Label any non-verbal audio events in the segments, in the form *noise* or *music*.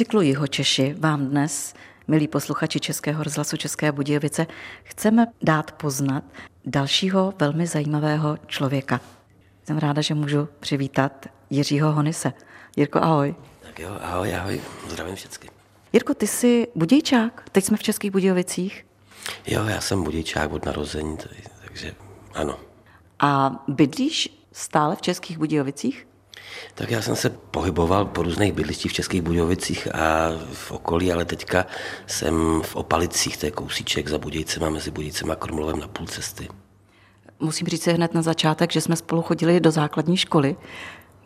cyklu Jiho Češi vám dnes, milí posluchači Českého rozhlasu České Budějovice, chceme dát poznat dalšího velmi zajímavého člověka. Jsem ráda, že můžu přivítat Jiřího Honise. Jirko, ahoj. Tak jo, ahoj, ahoj, zdravím všechny. Jirko, ty jsi budějčák, teď jsme v Českých Budějovicích. Jo, já jsem budějčák od narození, takže ano. A bydlíš stále v Českých Budějovicích? Tak já jsem se pohyboval po různých bydlištích v Českých Budějovicích a v okolí, ale teďka jsem v Opalicích, to je kousíček za Budějcema, mezi Budějcem a Krumlovem na půl cesty. Musím říct si hned na začátek, že jsme spolu chodili do základní školy.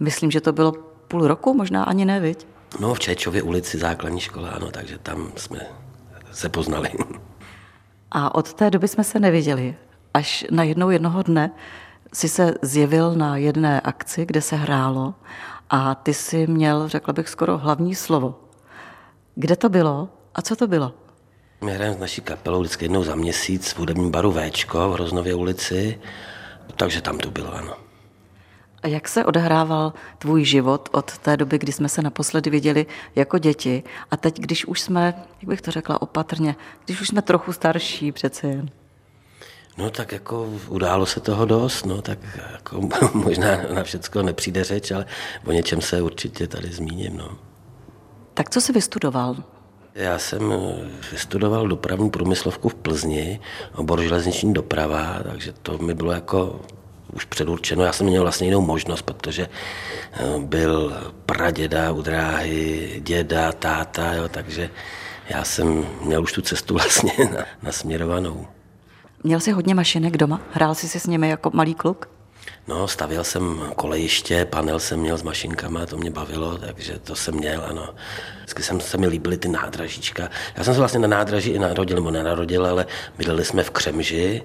Myslím, že to bylo půl roku, možná ani ne, viď? No, v Čečově ulici základní škola, ano, takže tam jsme se poznali. A od té doby jsme se neviděli. Až na jednou jednoho dne si se zjevil na jedné akci, kde se hrálo a ty si měl, řekla bych, skoro hlavní slovo. Kde to bylo a co to bylo? My hrajeme s naší kapelou vždycky jednou za měsíc v hudebním baru Véčko v Roznově ulici, takže tam to bylo, ano. A jak se odehrával tvůj život od té doby, kdy jsme se naposledy viděli jako děti a teď, když už jsme, jak bych to řekla opatrně, když už jsme trochu starší přece jen? No tak jako událo se toho dost, no tak jako *laughs* možná na všecko nepřijde řeč, ale o něčem se určitě tady zmíním, no. Tak co jsi vystudoval? Já jsem vystudoval dopravní průmyslovku v Plzni, obor železniční doprava, takže to mi bylo jako už předurčeno. Já jsem měl vlastně jinou možnost, protože eh, byl praděda u dráhy, děda, táta, jo, takže já jsem měl už tu cestu *laughs* vlastně nasměrovanou. Měl jsi hodně mašinek doma? Hrál jsi si s nimi jako malý kluk? No, stavěl jsem kolejiště, panel jsem měl s mašinkama, to mě bavilo, takže to jsem měl, ano. Vždycky jsem, se mi líbily ty nádražíčka. Já jsem se vlastně na nádraží i narodil, nebo nenarodil, ale bydleli jsme v Křemži,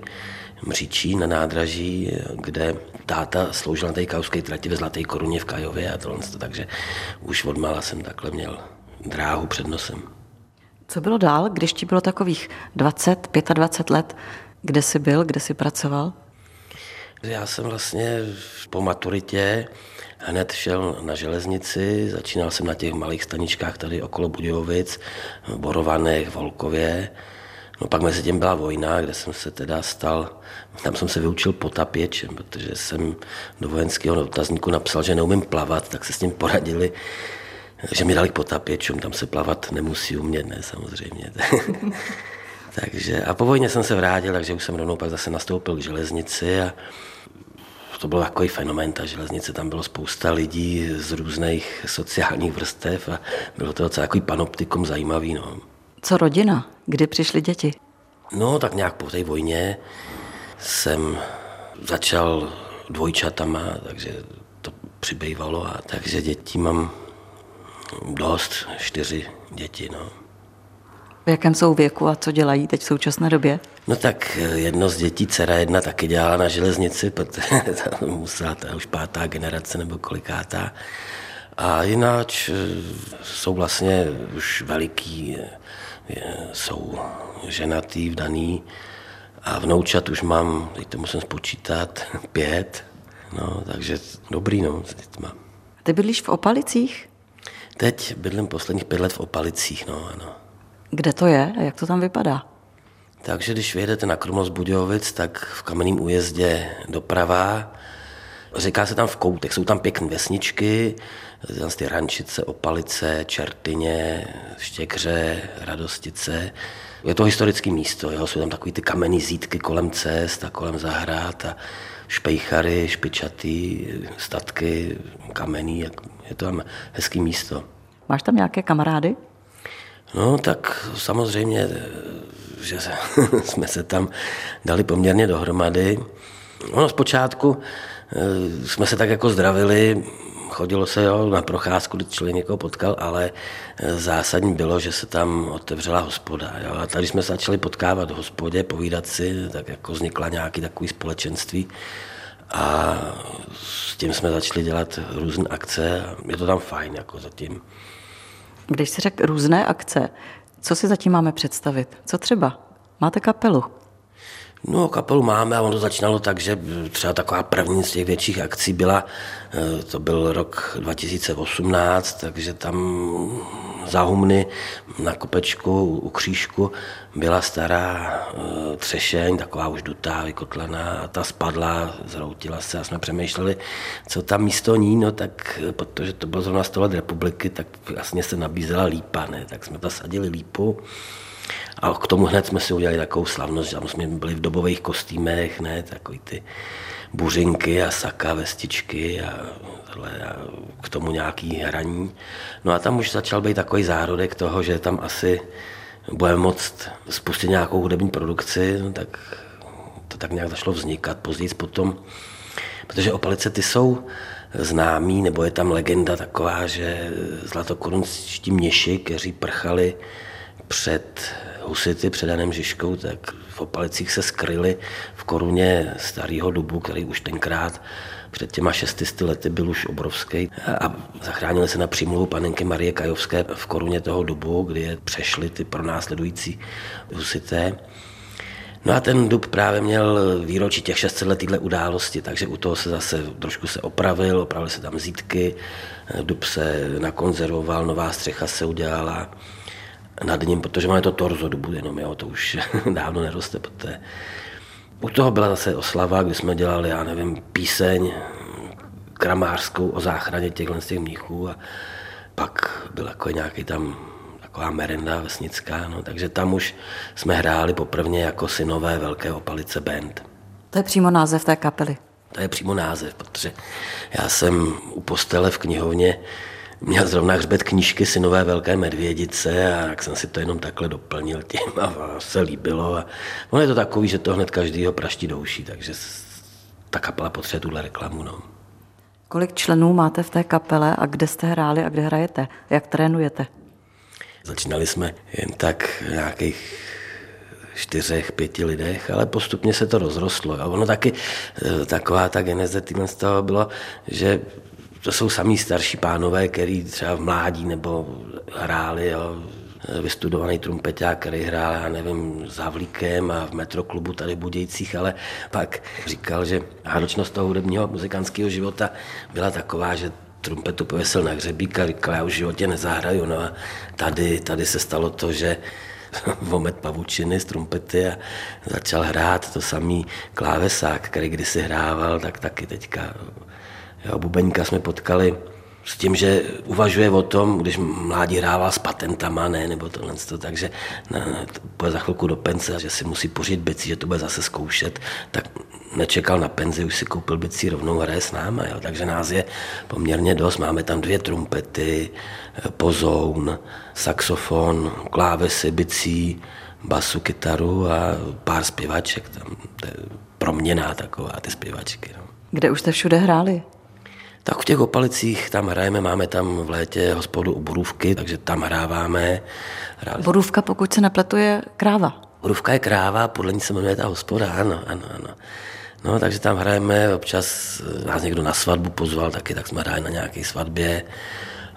Mříčí na nádraží, kde táta sloužil na té kauské trati ve Zlaté koruně v Kajově a tohle, takže už od mala jsem takhle měl dráhu před nosem. Co bylo dál, když ti bylo takových 20, 25 let? Kde jsi byl, kde jsi pracoval? Já jsem vlastně po maturitě hned šel na železnici, začínal jsem na těch malých staničkách tady okolo Budějovic, v Borovanech, Volkově. No pak mezi tím byla vojna, kde jsem se teda stal, tam jsem se vyučil potapěčem, protože jsem do vojenského dotazníku napsal, že neumím plavat, tak se s tím poradili, že mi dali k potapěčům, tam se plavat nemusí umět, ne samozřejmě. *laughs* takže a po vojně jsem se vrátil, takže už jsem rovnou pak zase nastoupil k železnici a to byl takový fenomén, ta železnice, tam bylo spousta lidí z různých sociálních vrstev a bylo to docela takový panoptikum zajímavý. No. Co rodina? Kdy přišly děti? No, tak nějak po té vojně jsem začal dvojčatama, takže to přibývalo a takže dětí mám dost, čtyři děti, no. V jakém jsou věku a co dělají teď v současné době? No tak jedno z dětí, dcera jedna taky dělala na železnici, protože *laughs* ta musela, ta už pátá generace nebo kolikátá. A jináč jsou vlastně už veliký, jsou ženatý, vdaný a vnoučat už mám, teď to musím spočítat, *laughs* pět, no, takže dobrý, no, s dětma. Ty bydlíš v Opalicích? Teď bydlím posledních pět let v Opalicích, no, ano. Kde to je a jak to tam vypadá? Takže když vyjedete na Krumlov z Budějovic, tak v kamenném újezdě doprava, říká se tam v koutech, jsou tam pěkné vesničky, ty rančice, opalice, čertyně, štěkře, radostice. Je to historické místo, jo? jsou tam takový ty kamenný zítky kolem cest a kolem zahrad a špejchary, špičatý, statky, kamenný, je to tam hezký místo. Máš tam nějaké kamarády? No tak samozřejmě, že *laughs* jsme se tam dali poměrně dohromady. No zpočátku eh, jsme se tak jako zdravili, chodilo se jo, na procházku, když člověk někoho potkal, ale eh, zásadní bylo, že se tam otevřela hospoda. Jo. A tady jsme se začali potkávat v hospodě, povídat si, tak jako vznikla nějaký takový společenství. A s tím jsme začali dělat různé akce je to tam fajn jako zatím. Když si řekl různé akce, co si zatím máme představit? Co třeba? Máte kapelu? No, kapelu máme a ono začínalo tak, že třeba taková první z těch větších akcí byla, eh, to byl rok 2018, takže tam za humny na kopečku u křížku byla stará eh, třešeň, taková už dutá, vykotlená a ta spadla, zroutila se a jsme přemýšleli, co tam místo ní, no tak, protože to bylo zrovna 100 let republiky, tak vlastně se nabízela lípa, ne? tak jsme zasadili lípu a k tomu hned jsme si udělali takovou slavnost, že tam jsme byli v dobových kostýmech, ne, takový ty buřinky a saka, vestičky a, tohle, a k tomu nějaký hraní. No a tam už začal být takový zárodek toho, že tam asi budeme moct spustit nějakou hudební produkci, no tak to tak nějak začalo vznikat. Později potom, protože opalice ty jsou známý, nebo je tam legenda taková, že zlatokorunští měši, kteří prchali před husity před Janem Žižkou, tak v Opalicích se skryli v koruně starého dubu, který už tenkrát před těma šestisty lety byl už obrovský a zachránili se na přímluvu panenky Marie Kajovské v koruně toho dubu, kdy je přešli ty pronásledující husité. No a ten dub právě měl výročí těch 600 let téhle události, takže u toho se zase trošku se opravil, opravili se tam zítky, dub se nakonzervoval, nová střecha se udělala nad ním, protože máme to torzo dobu jenom, jo, to už *laughs* dávno neroste, protože u toho byla zase oslava, kdy jsme dělali, já nevím, píseň kramářskou o záchraně těchhle z těch mnichů a pak byl jako nějaký tam taková merenda vesnická, no, takže tam už jsme hráli poprvně jako synové Velké opalice band. To je přímo název té kapely. To je přímo název, protože já jsem u postele v knihovně měl zrovna hřbet knížky Synové velké medvědice a jak jsem si to jenom takhle doplnil tím a se líbilo. A ono je to takový, že to hned každýho praští douší, takže ta kapela potřebuje tuhle reklamu. No. Kolik členů máte v té kapele a kde jste hráli a kde hrajete? Jak trénujete? Začínali jsme jen tak nějakých čtyřech, pěti lidech, ale postupně se to rozrostlo. A ono taky, eh, taková ta geneze z toho bylo, že to jsou samý starší pánové, který třeba v mládí nebo hráli, jo, vystudovaný trumpeták, který hrál, já nevím, s Havlíkem a v metroklubu tady Budějcích, ale pak říkal, že náročnost toho hudebního muzikantského života byla taková, že trumpetu pověsil na hřebík a říkal, já už v životě nezahraju. No a tady, tady se stalo to, že *laughs* vomet pavučiny z trumpety a začal hrát to samý klávesák, který kdysi hrával, tak taky teďka Jo, Bubeňka jsme potkali s tím, že uvažuje o tom, když mládí hrává s patentama, ne, nebo tohle, takže na, bude za chvilku do pence, že si musí pořít bicí, že to bude zase zkoušet, tak nečekal na penzi, už si koupil bicí, rovnou hraje s náma, jo. takže nás je poměrně dost, máme tam dvě trumpety, pozoun, saxofon, klávesy, bicí, basu, kytaru a pár zpěvaček, tam to je proměná taková, ty zpěvačky. No. Kde už jste všude hráli? Tak v těch Opalicích tam hrajeme, máme tam v létě hospodu u Borůvky, takže tam hráváme. Hráli... Borůvka, pokud se nepletu, je kráva. Borůvka je kráva, podle ní se jmenuje ta hospoda, ano, ano, ano. No, takže tam hrajeme, občas nás někdo na svatbu pozval taky, tak jsme hráli na nějaké svatbě.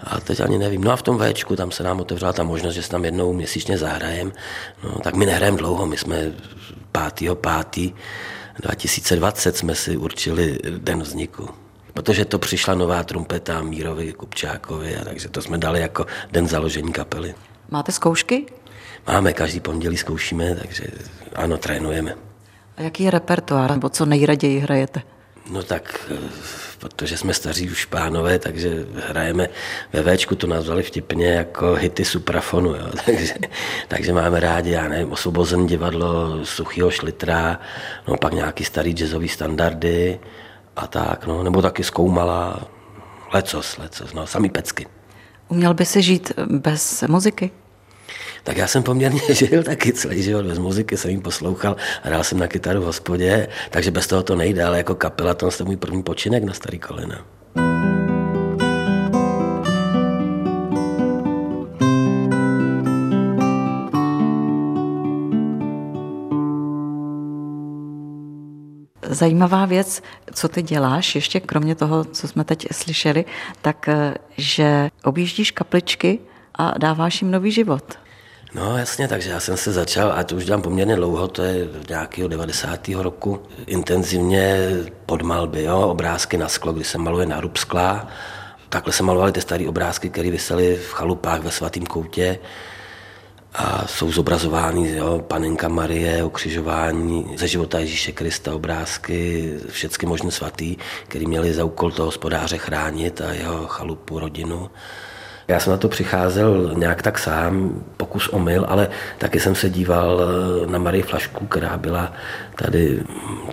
A teď ani nevím. No a v tom Včku tam se nám otevřela ta možnost, že se tam jednou měsíčně zahrajem. No, tak my nehrajeme dlouho, my jsme 5. 5. 2020 jsme si určili den vzniku protože to přišla nová trumpeta Mírovi Kupčákovi, a takže to jsme dali jako den založení kapely. Máte zkoušky? Máme, každý pondělí zkoušíme, takže ano, trénujeme. A jaký je repertoár, nebo co nejraději hrajete? No tak, eh, protože jsme staří už pánové, takže hrajeme ve Včku, to nazvali vtipně jako hity suprafonu, jo. *laughs* Takže, takže máme rádi, já nevím, osvobozené divadlo Suchýho šlitra, no pak nějaký starý jazzový standardy, a tak, no, nebo taky zkoumala lecos, lecos, no, samý pecky. Uměl by si žít bez muziky? Tak já jsem poměrně *laughs* žil taky celý život bez muziky, jsem jim poslouchal, hrál jsem na kytaru v hospodě, takže bez toho to nejde, ale jako kapela to je můj první počinek na starý kolena. zajímavá věc, co ty děláš, ještě kromě toho, co jsme teď slyšeli, tak eh, že objíždíš kapličky a dáváš jim nový život. No jasně, takže já jsem se začal, a to už dělám poměrně dlouho, to je nějakého 90. roku, intenzivně pod malby, jo, obrázky na sklo, kdy se maluje na rub skla. Takhle se malovaly ty staré obrázky, které vysely v chalupách ve svatém koutě a jsou zobrazovány jo, panenka Marie, ukřižování ze života Ježíše Krista, obrázky, všechny možné svatý, který měli za úkol toho hospodáře chránit a jeho chalupu, rodinu. Já jsem na to přicházel nějak tak sám, pokus omyl, ale taky jsem se díval eh, na Marii Flašku, která byla tady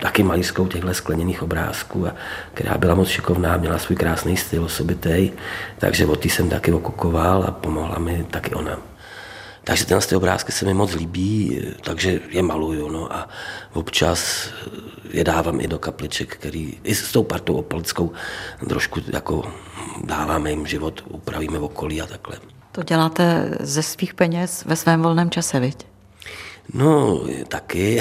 taky malířskou těchto skleněných obrázků a která byla moc šikovná, měla svůj krásný styl osobitý, takže o jsem taky okukoval a pomohla mi taky ona. Takže tyhle ty obrázky se mi moc líbí, takže je maluju. No a občas je dávám i do kapliček, který i s tou partou opalickou trošku jako dáváme jim život, upravíme okolí a takhle. To děláte ze svých peněz ve svém volném čase, viď? No, taky.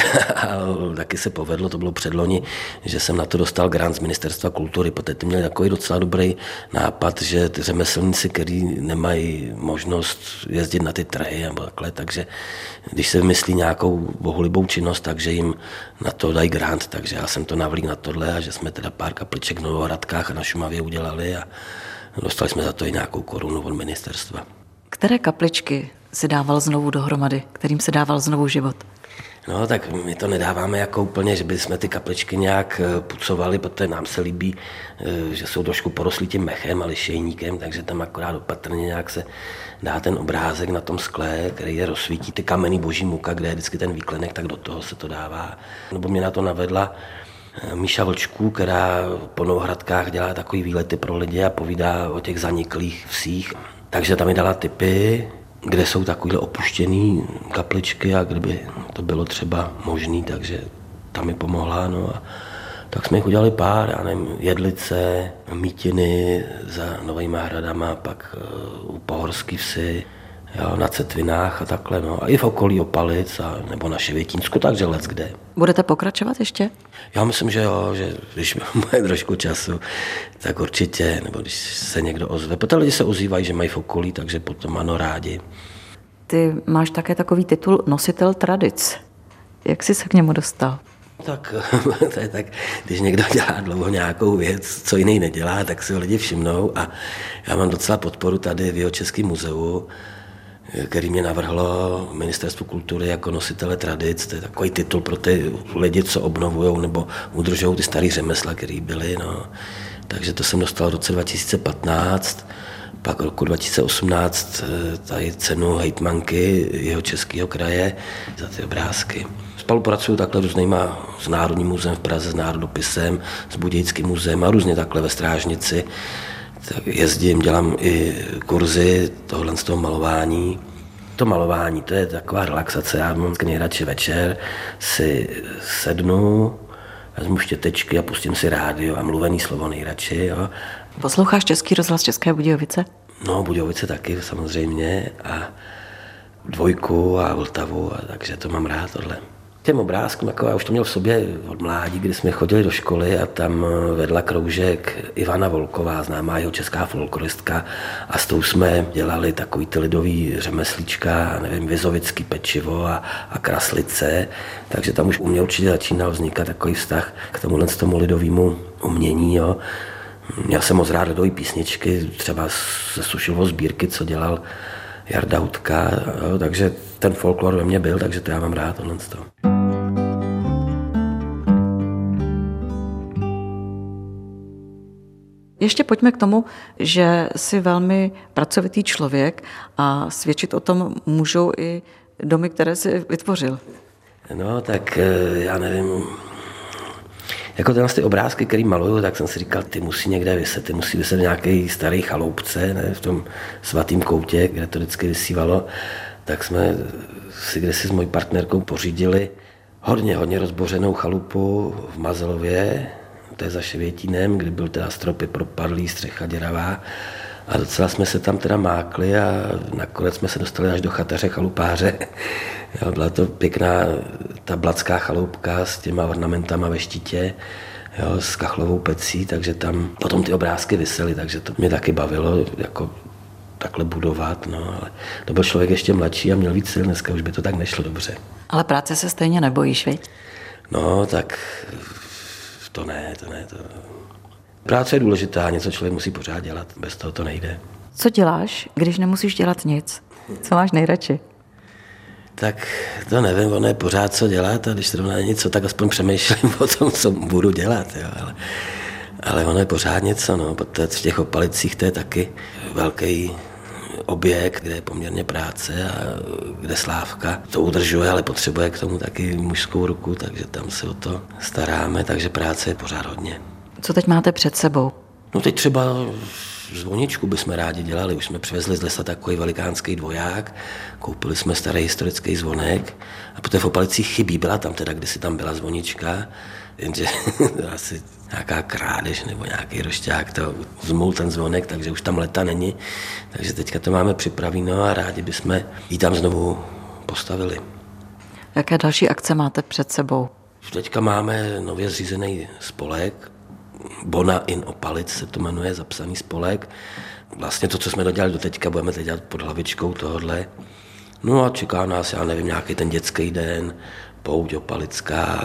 *laughs* taky se povedlo, to bylo předloni, že jsem na to dostal grant z Ministerstva kultury. Poté ty měli takový docela dobrý nápad, že ty řemeslníci, kteří nemají možnost jezdit na ty trhy nebo takhle, takže když se vymyslí nějakou bohulibou činnost, takže jim na to dají grant, takže já jsem to navlík na tohle a že jsme teda pár kapliček v Novohradkách a na Šumavě udělali a dostali jsme za to i nějakou korunu od ministerstva. Které kapličky si dával znovu dohromady, kterým se dával znovu život? No, tak my to nedáváme jako úplně, že bychom ty kapličky nějak eh, pucovali, protože nám se líbí, eh, že jsou trošku porostlí tím mechem a lišejníkem, takže tam akorát opatrně nějak se dá ten obrázek na tom skle, který je rozsvítí, ty kamenný boží muka, kde je vždycky ten výklenek, tak do toho se to dává. Nebo mě na to navedla eh, Míša Vlčků, která po Novohradkách dělá takový výlety pro lidi a povídá o těch zaniklých vsích. Takže tam mi dala typy, kde jsou takové opuštěné kapličky a kdyby to bylo třeba možné, takže tam mi pomohla. No a tak jsme jich udělali pár, já nevím, Jedlice, Mítiny za Novými hradama, pak uh, u Pohorský vsi, jo, na Cetvinách a takhle, no. A i v okolí Opalic, a, nebo na Ševětínsku, takže let kde. Budete pokračovat ještě? Já myslím, že jo, že když *laughs* bude trošku času, tak určitě, nebo když se někdo ozve. Protože lidi se ozývají, že mají v okolí, takže potom ano rádi. Ty máš také takový titul nositel tradic. Jak jsi se k němu dostal? Tak *laughs* to je tak, když někdo dělá dlouho nějakou věc, co jiný nedělá, tak si ho lidi všimnou a já mám docela podporu tady v jeho Českém muzeu, který mě navrhlo Ministerstvo kultury jako nositele tradic. To je takový titul pro ty lidi, co obnovují nebo udržují ty staré řemesla, které byly. No. Takže to jsem dostal v roce 2015. Pak roku 2018 eh, tady cenu hejtmanky jeho českého kraje za ty obrázky. Spolupracuju takhle různýma s Národním muzeem v Praze, s Národopisem, s Budějickým muzeem a různě takhle ve Strážnici tak jezdím, dělám i kurzy tohle z toho malování. To malování, to je taková relaxace. Já mám nejradši večer, si sednu, vezmu štětečky a pustím si rádio a mluvený slovo nejradši. Jo. Posloucháš Český rozhlas České Budějovice? No, Budějovice taky samozřejmě a dvojku a Vltavu, a takže to mám rád tohle těm obrázkům, jako já už to měl v sobě od mládí, kdy jsme chodili do školy a tam vedla kroužek Ivana Volková, známá jeho česká folkloristka a s tou jsme dělali takový ty lidový řemeslíčka, nevím, vizovický pečivo a, a kraslice, takže tam už u mě určitě začínal vznikat takový vztah k tomuhle tomu lidovému umění, jo. Měl jsem moc rád lidové písničky, třeba ze Sušilovo sbírky, co dělal Jarda jo, takže ten folklor ve mně byl, takže to já mám rád tohle. Ještě pojďme k tomu, že jsi velmi pracovitý člověk a svědčit o tom můžou i domy, které jsi vytvořil. No, tak eh, já nevím, jako tyhle ty obrázky, které maluju, tak jsem si říkal, ty musí někde vyset, ty musí vyset v nějaké staré chaloupce, ne, v tom svatém koutě, kde to vždycky vysívalo. Tak jsme si kde si s mojí partnerkou pořídili hodně, hodně rozbořenou chalupu v Mazelově, to je za Ševětínem, kdy byl teda stropy propadlý, střecha děravá. A docela jsme se tam teda mákli a nakonec jsme se dostali až do chataře chalupáře. Jo, byla to pěkná ta blacká chaloupka s těma ornamentama ve štítě, jo, s kachlovou pecí, takže tam potom ty obrázky vysely, takže to mě taky bavilo jako takhle budovat, no, ale to byl člověk ještě mladší a měl víc sil, dneska už by to tak nešlo dobře. Ale práce se stejně nebojíš, viď? No, tak to ne, to ne, to... Práce je důležitá, něco člověk musí pořád dělat, bez toho to nejde. Co děláš, když nemusíš dělat nic? Co máš nejradši? Tak to nevím, ono je pořád co dělat a když zrovna není co, tak aspoň přemýšlím *laughs* o tom, co budu dělat. Jo. Ale, ale ono je pořád něco, no, protože v těch opalicích to je taky velký objekt, kde je poměrně práce a kde Slávka to udržuje, ale potřebuje k tomu taky mužskou ruku, takže tam se o to staráme, takže práce je pořád hodně. Co teď máte před sebou? No teď třeba zvoničku bychom rádi dělali. Už jsme přivezli z lesa takový velikánský dvoják, koupili jsme starý historický zvonek a poté v Opalicích chybí, byla tam teda, kdysi tam byla zvonička, jenže *laughs* asi nějaká krádež nebo nějaký rošťák to zmul ten zvonek, takže už tam leta není. Takže teďka to máme připraveno a rádi bychom ji tam znovu postavili. Jaké další akce máte před sebou? Teďka máme nově zřízený spolek, Bona in Opalic se to jmenuje, zapsaný spolek. Vlastně to, co jsme dodělali do teďka, budeme teď dělat pod hlavičkou tohohle. No a čeká nás, já nevím, nějaký ten dětský den, pouť opalická,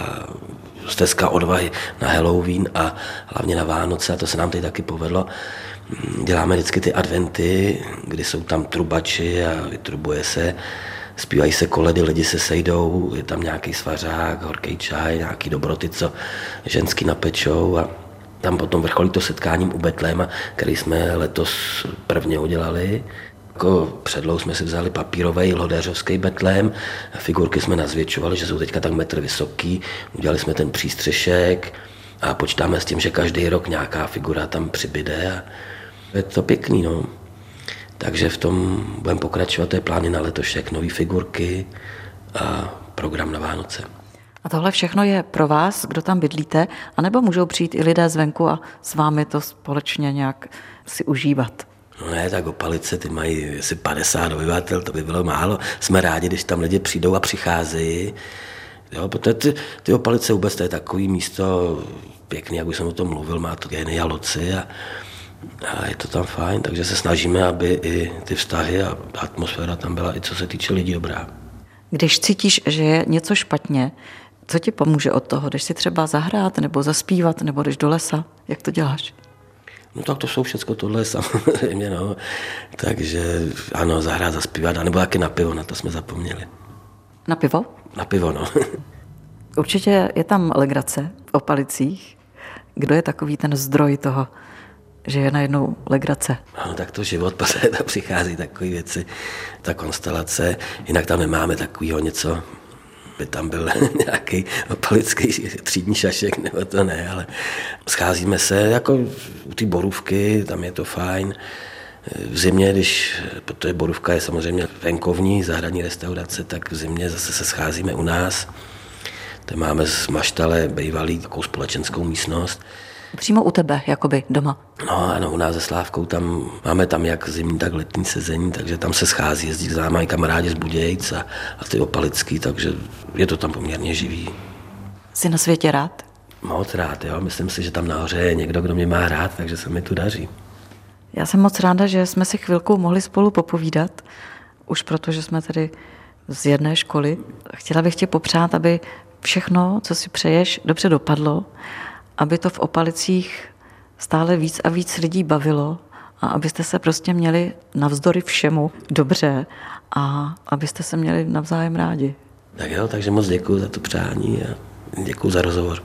stezka odvahy na Halloween a hlavně na Vánoce, a to se nám teď taky povedlo. Děláme vždycky ty adventy, kdy jsou tam trubači a vytrubuje se, zpívají se koledy, lidi se sejdou, je tam nějaký svařák, horký čaj, nějaký dobroty, co ženský napečou a tam potom vrcholí to setkáním u Betléma, který jsme letos prvně udělali. Jako předlou jsme si vzali papírový lodeřovský betlém, figurky jsme nazvětšovali, že jsou teďka tak metr vysoký, udělali jsme ten přístřešek a počítáme s tím, že každý rok nějaká figura tam přibyde a je to pěkný, no. Takže v tom budeme pokračovat, to je plány na letošek, nové figurky a program na Vánoce. A tohle všechno je pro vás, kdo tam bydlíte, anebo můžou přijít i lidé zvenku a s vámi to společně nějak si užívat? No ne, tak opalice, ty mají asi 50 obyvatel, to by bylo málo. Jsme rádi, když tam lidi přijdou a přicházejí. Jo, protože ty, ty opalice vůbec to je takový místo pěkný, jak už jsem o tom mluvil, má to loci a, a je to tam fajn, takže se snažíme, aby i ty vztahy a atmosféra tam byla i co se týče lidí dobrá. Když cítíš, že je něco špatně, co ti pomůže od toho? Jdeš si třeba zahrát nebo zaspívat nebo jdeš do lesa? Jak to děláš? No tak to jsou všechno tohle *laughs* samozřejmě, no. Takže ano, zahrát, zaspívat, anebo taky na pivo, na to jsme zapomněli. Na pivo? Na pivo, no. *laughs* Určitě je tam legrace v Opalicích. Kdo je takový ten zdroj toho, že je najednou legrace? Ano, tak to život, *laughs* protože tam přichází takové věci, ta konstelace, jinak tam nemáme takového něco by tam byl *laughs* nějaký opalický třídní šašek, nebo to ne, ale scházíme se jako u té borůvky, tam je to fajn. V zimě, když, protože borůvka je samozřejmě venkovní, zahradní restaurace, tak v zimě zase se scházíme u nás. Tam máme z maštale bývalý takovou společenskou místnost. Přímo u tebe, jakoby doma. No ano, u nás se Slávkou tam máme tam jak zimní, tak letní sezení, takže tam se schází, jezdí za námi kamarádi z Budějc a, a ty opalický, takže je to tam poměrně živý. Jsi na světě rád? Moc rád, jo. Myslím si, že tam nahoře je někdo, kdo mě má rád, takže se mi tu daří. Já jsem moc ráda, že jsme si chvilku mohli spolu popovídat, už protože jsme tady z jedné školy. Chtěla bych tě popřát, aby všechno, co si přeješ, dobře dopadlo aby to v Opalicích stále víc a víc lidí bavilo a abyste se prostě měli navzdory všemu dobře a abyste se měli navzájem rádi. Tak jo, takže moc děkuji za to přání a děkuji za rozhovor.